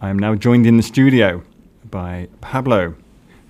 I am now joined in the studio by Pablo,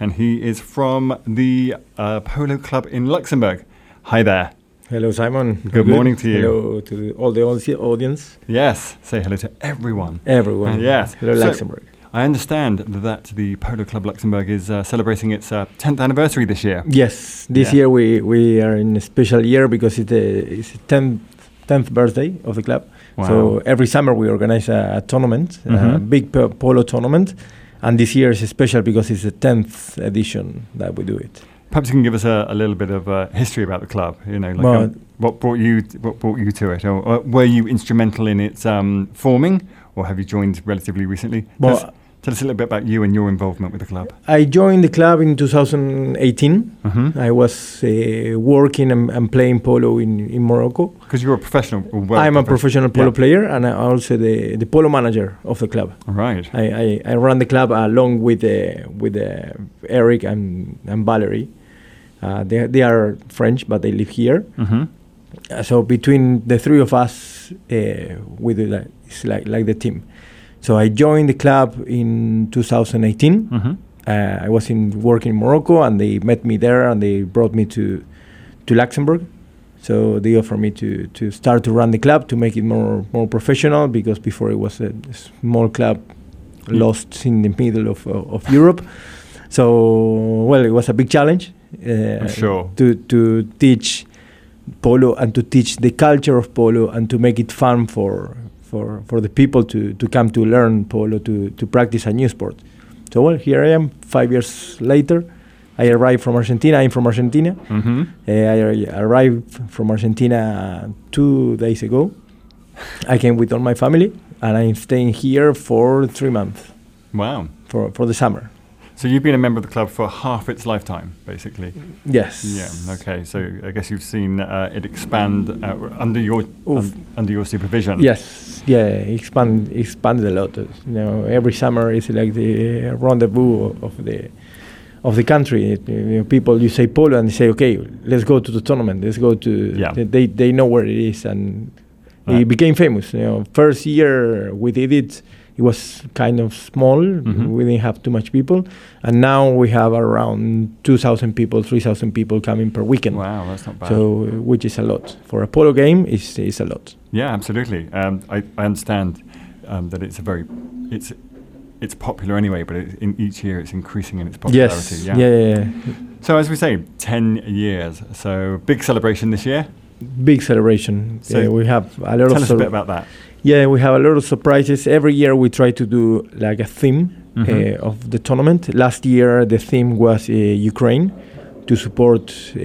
and he is from the uh, Polo Club in Luxembourg. Hi there. Hello, Simon. Good morning to you. Hello to all the audience. Yes, say hello to everyone. Everyone. Uh, yes. Hello, So- Luxembourg. I understand that the Polo Club Luxembourg is uh, celebrating its uh, 10th anniversary this year. Yes, this Yeah. year we, we are in a special year because it's the it's the 10th, 10th birthday of the club. Wow. So every summer we organize a, a tournament, a Mhm. big po- polo tournament. And this year is special because it's the 10th edition that we do it. Perhaps you can give us a, a little bit of uh, history about the club. You know, like Well- um, what brought you what brought you to it, or, or were you instrumental in its um, forming, or have you joined relatively recently? Well, tell, us, a little bit about you and your involvement with the club. I joined the club in 2018. Because I was uh, working and, and playing polo in, in Morocco. Because you're a professional. I'm a professional polo yeah. player and I'm also the, the polo manager of the club. Right. I, I, I run the club along with uh, with uh, Eric and, and Valerie. Uh, they, they are French, but they live here. Mm-hmm. Uh, so between the three of us, uh, we do that. It's like like the team. So I joined the club in 2018. Mm-hmm. Uh, I was in working in Morocco, and they met me there, and they brought me to to Luxembourg. So they offered me to to start to run the club to make it more more professional because before it was a small club Mm. lost in the middle of uh, of Europe. So well, it was a big challenge. Uh, sure. To to teach polo and to teach the culture of polo and to make it fun for for for the people to to come to learn polo to to practice a new sport. So well, here I am, five years later. I arrived from Argentina. I'm from Argentina. Mm-hmm. Uh, I arrived from Argentina two days ago. I came with all my family, and I'm staying here for three months Wow. for for the summer. So you've been a member of the club for half its lifetime, basically. Yes. Yeah. Okay. So I guess you've seen uh, it expand uh, under your un- under your supervision. Yes, yeah, expand expanded a lot. You know, every summer is like the rendezvous of the of the country. It- you know, people, you say polo, and they say, okay, let's go to the tournament. Let's go to. Yeah. They they, know where it is, and Right. it became famous. You know, first year we did it. It was kind of small. Mhm. We didn't have too much people, and now we have around two thousand people, three thousand people coming per weekend. Wow, that's not bad. So, which is a lot for a polo game. Is is a lot. Yeah, absolutely. Um, I, I understand um, that it's a very it's it's popular anyway, but it, in each year it's increasing in its popularity. Yes. Yeah. Yeah. yeah, yeah. So as we say, ten years. So big celebration this year. Big celebration. So yeah, we have a lot Tell of us a bit about that. yeah, we have a lot of surprises. Every year we try to do like a theme Mhm. uh, of the tournament. Last year the theme was uh, Ukraine to support uh,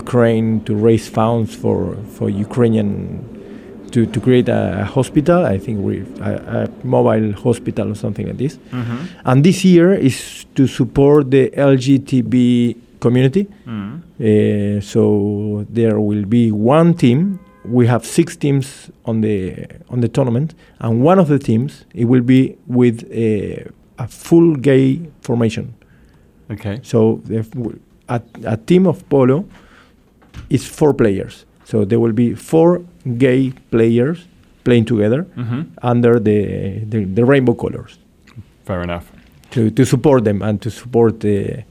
Ukraine to raise funds for for Ukrainian to, to create a, hospital. I think we a, a mobile hospital or something like this. Mm-hmm. And this year is to support the LGTB community. Mm. Uh, so there will be one team. We have six teams on the on the tournament, and one of the teams it will be with a, a full gay formation. Okay. So the f- w- a, a team of polo is four players. So there will be four gay players playing together Mm-hmm. under the, the, the rainbow colors Fair enough. to, to support them and to support the,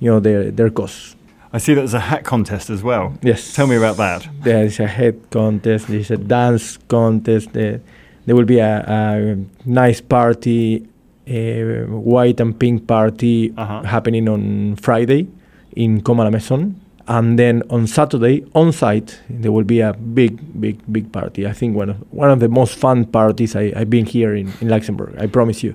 you know their their cause. I see that there's a hat contest as well. Yes. Tell me about that. There is a hat contest. There is a dance contest. There, there will be a, a nice party, a white and pink party Uh-huh. happening on Friday in Coma la Maison. And then on Saturday, on site, there will be a big, big, big party. I think one of one of the most fun parties I, I've been here in, in Luxembourg. I promise you.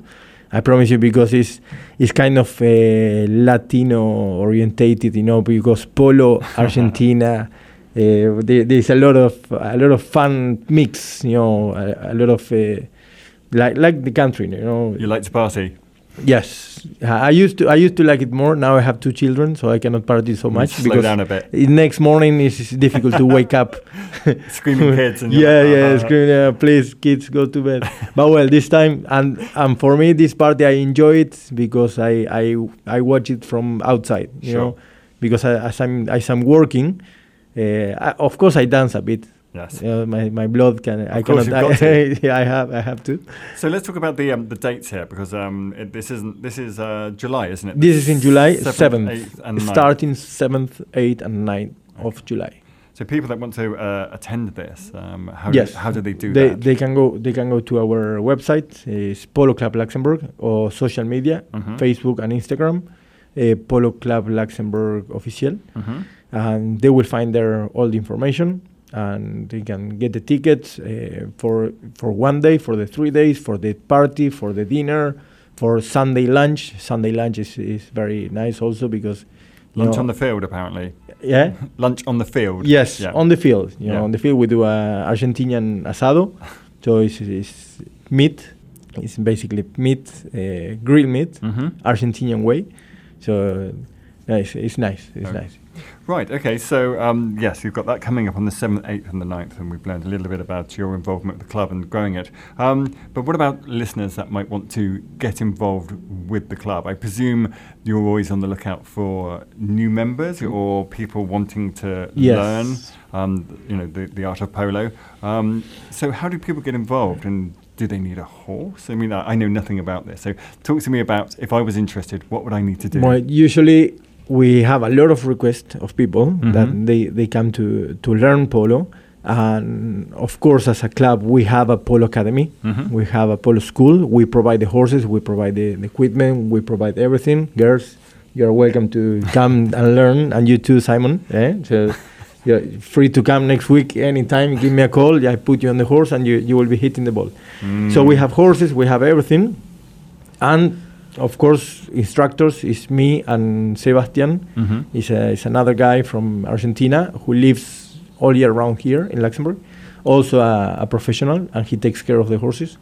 I promise you because it's it's kind of uh, Latino orientated, you know, because polo Argentina. Uh, there, there's a lot of a lot of fun mix, you know, a, a lot of uh, like like the country, you know. You like to party? Yes, I used to I used to like it more. Now I have two children, so I cannot party so much Slow because down a bit. next morning it's it's difficult to wake up. Screaming kids and yeah, like, yeah, "Ah." screaming. Uh, please, kids, go to bed. but well, this time and and for me, this party I enjoy it because I I I watch it from outside. You Sure. know, because I, as I'm as I'm working, uh, I, of course I dance a bit. Yes. Uh, my, my blood can I course cannot you've got to. yeah I have I have to. So let's talk about the um, the dates here because um, it, this isn't this is uh, July, isn't it? This is in July Seventh, seventh, eighth, and 9th. starting seventh, eighth, and 9th of July. So people that want to uh, attend this, um, how Yes. do, how do they do they that? they can go they can go to our website is Polo Club Luxembourg or social media Mhm. Facebook and Instagram uh, Polo Club Luxembourg official Mhm. and they will find there all the information and they can get the tickets uh, for for one day for the three days for the party for the dinner for Sunday lunch Sunday lunch is, is very nice also because Lunch know- on the field, apparently. yeah Lunch on the field. Yes, Yeah. on the field. You Yeah. know, on the field we do a Argentinian asado, so it's, it's meat. It's basically meat, uh, grilled meat, Mhm. Argentinian way. So uh, it's, it's nice. It's Okay. nice. Right. Okay. So um, yes, you've got that coming up on the seventh, eighth, and the 9th, and we've learned a little bit about your involvement with the club and growing it. Um, but what about listeners that might want to get involved with the club? I presume you're always on the lookout for new members or people wanting to Yes. learn, um, you know, the, the art of polo. Um, so how do people get involved and do they need a horse? I mean, I, I know nothing about this. So talk to me about if I was interested, what would I need to do? Well, usually we have a lot of requests of people that Mhm. they, they come to, to learn polo. And of course, as a club, we have a polo academy. Mhm. We have a polo school. We provide the horses. We provide the, the equipment. We provide everything. Girls, you're welcome to come and learn. And you too, Simon. Eh? So you're free to come next week anytime. Give me a call. I put you on the horse and you, you will be hitting the ball. So we Mm. have horses. We have everything. And of course, instructors is me and Sebastian. Mhm. He's, a, he's another guy from Argentina who lives all year round here in Luxembourg. Also a, a professional, and he takes care of the horses.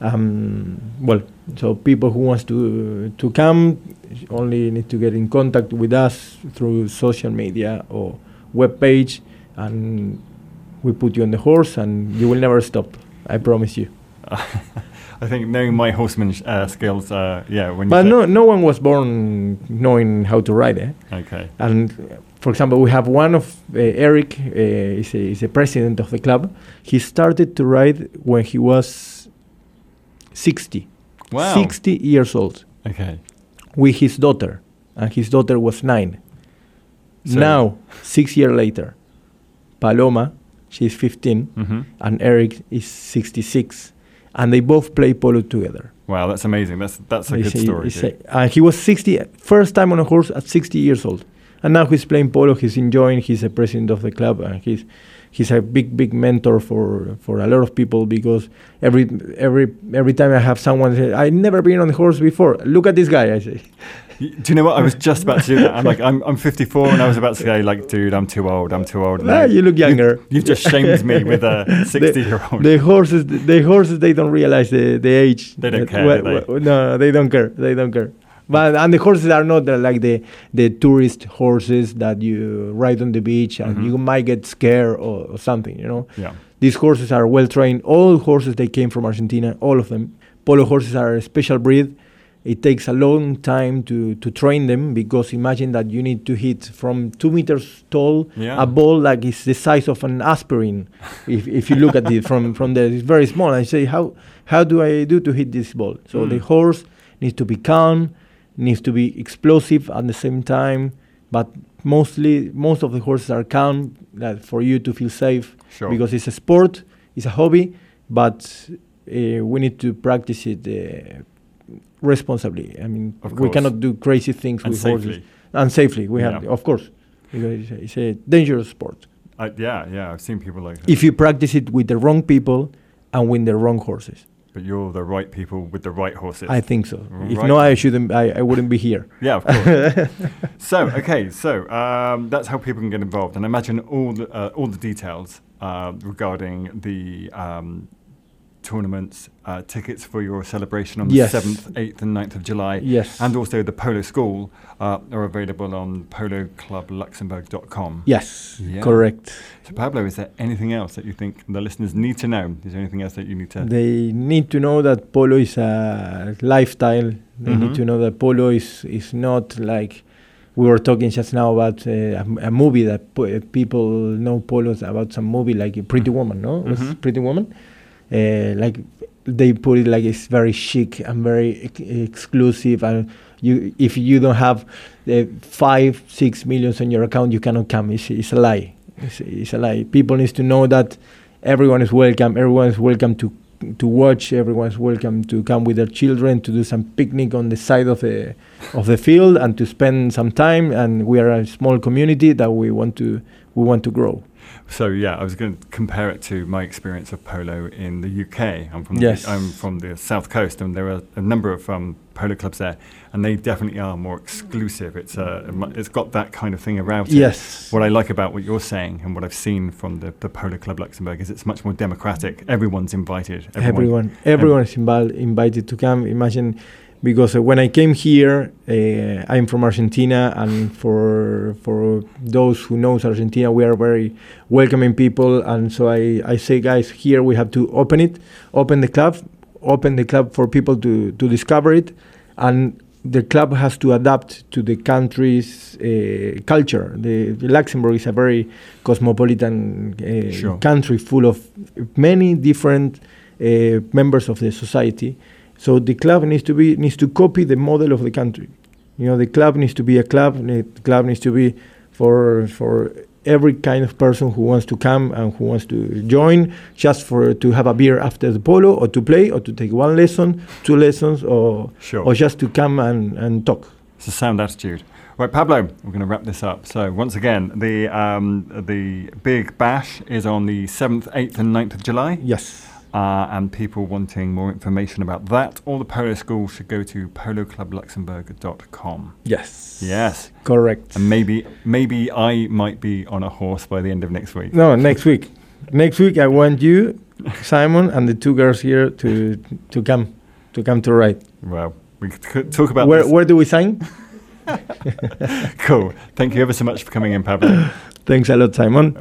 Um, well, so people who wants to to come only need to get in contact with us through social media or web page, and we put you on the horse, and you will never stop. I promise you. I think knowing my horseman uh, skills, uh, yeah. When But no, no one was born knowing how to ride. Eh? okay, And for example, we have one of uh, Eric, uh, is, a, is a president of the club. He started to ride when he was 60, wow, 60 years old, okay, with his daughter, and his daughter was nine. So- now, six years later, Paloma, she's 15, hmm and Eric is 66, and they both play polo together. wow, that's amazing. That's that's a It's good story. a- and he was 60, first time on a horse at 60 years old. And now he's playing polo, he's enjoying, he's a president of the club, and he's he's a big, big mentor for, for a lot of people because every every every time I have someone say, I've never been on a horse before, look at this guy, I say. Do you know what? I was just about to do that. I'm like, I'm, I'm 54, and I was about to say, like, dude, I'm too old. I'm too old. Ah, you look younger. You've just shamed me with a 60 year old. The horses, the horses, they don't realize the, the age. They don't care, do they? No, they don't care. They don't care. But and the horses are not like the the tourist horses that you ride on the beach and Mhm. you might get scared or, or something. You know, yeah. these horses are well trained. All horses they came from Argentina, all of them. Polo horses are a special breed. It takes a long time to, to train them because imagine that you need to hit from two meters tall Yeah. a ball like it's the size of an aspirin. if, if you look at it from, from there, it's very small. I say, how, how do I do to hit this ball? So Mm. the horse needs to be calm, needs to be explosive at the same time, but mostly most of the horses are calm that for you to feel safe Sure. because it's a sport, it's a hobby, but uh, we need to practice it uh, responsibly. I mean, we cannot do crazy things and with horses safely. and safely. We have, of course, because it's a, it's a dangerous sport. I, yeah, yeah. I've seen people like that. If you practice it with the wrong people and with the wrong horses, but you're the right people with the right horses. I think so. If Right. not, I shouldn't. I, I wouldn't be here. Yeah, of course. so, okay, so um, that's how people can get involved, and imagine all the uh, all the details uh, regarding the um, tournaments, uh, tickets for your celebration on the Yes. seventh, eighth, and 9th of July, Yes. and also the Polo School uh, are available on poloclubluxembourg.com. yes. Yeah. Correct. So, Pablo, is there anything else that you think the listeners need to know? Is there anything else that you need to? They need to know that polo is a lifestyle. They Mhm. need to know that polo is is not like we were talking just now about uh, a, a movie that po- people know polos about some movie like Pretty Woman, no? Was Mhm. Pretty Woman. Uh, like they put it like it's very chic and very ex- exclusive, and you if you don't have uh, five six millions on your account, you cannot come. It's, it's a lie. It's, it's a lie. People needs to know that everyone is welcome. Everyone is welcome to to watch. Everyone is welcome to come with their children to do some picnic on the side of the of the field and to spend some time. And we are a small community that we want to we want to grow. So yeah, I was going to compare it to my experience of polo in the UK. I'm from Yes. the, I'm from the south coast, and there are a number of um, polo clubs there, and they definitely are more exclusive. It's uh, it's got that kind of thing about it. Yes. What I like about what you're saying and what I've seen from the, the Polo Club Luxembourg is it's much more democratic. Everyone's invited. everyone everyone is invi- invited to come imagine because uh, when i came here uh, i'm from argentina and for for those who knows argentina we are very welcoming people and so i i say guys here we have to open it open the club open the club for people to to discover it and the club has to adapt to the country's uh, culture. The, the Luxembourg is a very cosmopolitan uh, Sure. country full of many different uh, members of the society. So the club needs to be needs to copy the model of the country. You know, the club needs to be a club. The club needs to be for for every kind of person who wants to come and who wants to join, just for to have a beer after the polo, or to play, or to take one lesson, two lessons, or Sure. or just to come and, and talk. It's a sound attitude. Right, Pablo, we're going to wrap this up. So once again, the um, the big bash is on the seventh, eighth, and 9th of July. Yes. Uh, and people wanting more information about that, all the polo schools should go to poloclubluxembourg.com. Yes. Yes, Correct. and maybe maybe I might be on a horse by the end of next week. No, next week. Next week I want you, Simon, and the two girls here to to come to come to ride. Well, we could talk about Where this. where do we sign? Cool. Thank you ever so much for coming in, Pablo. Thanks a lot, Simon.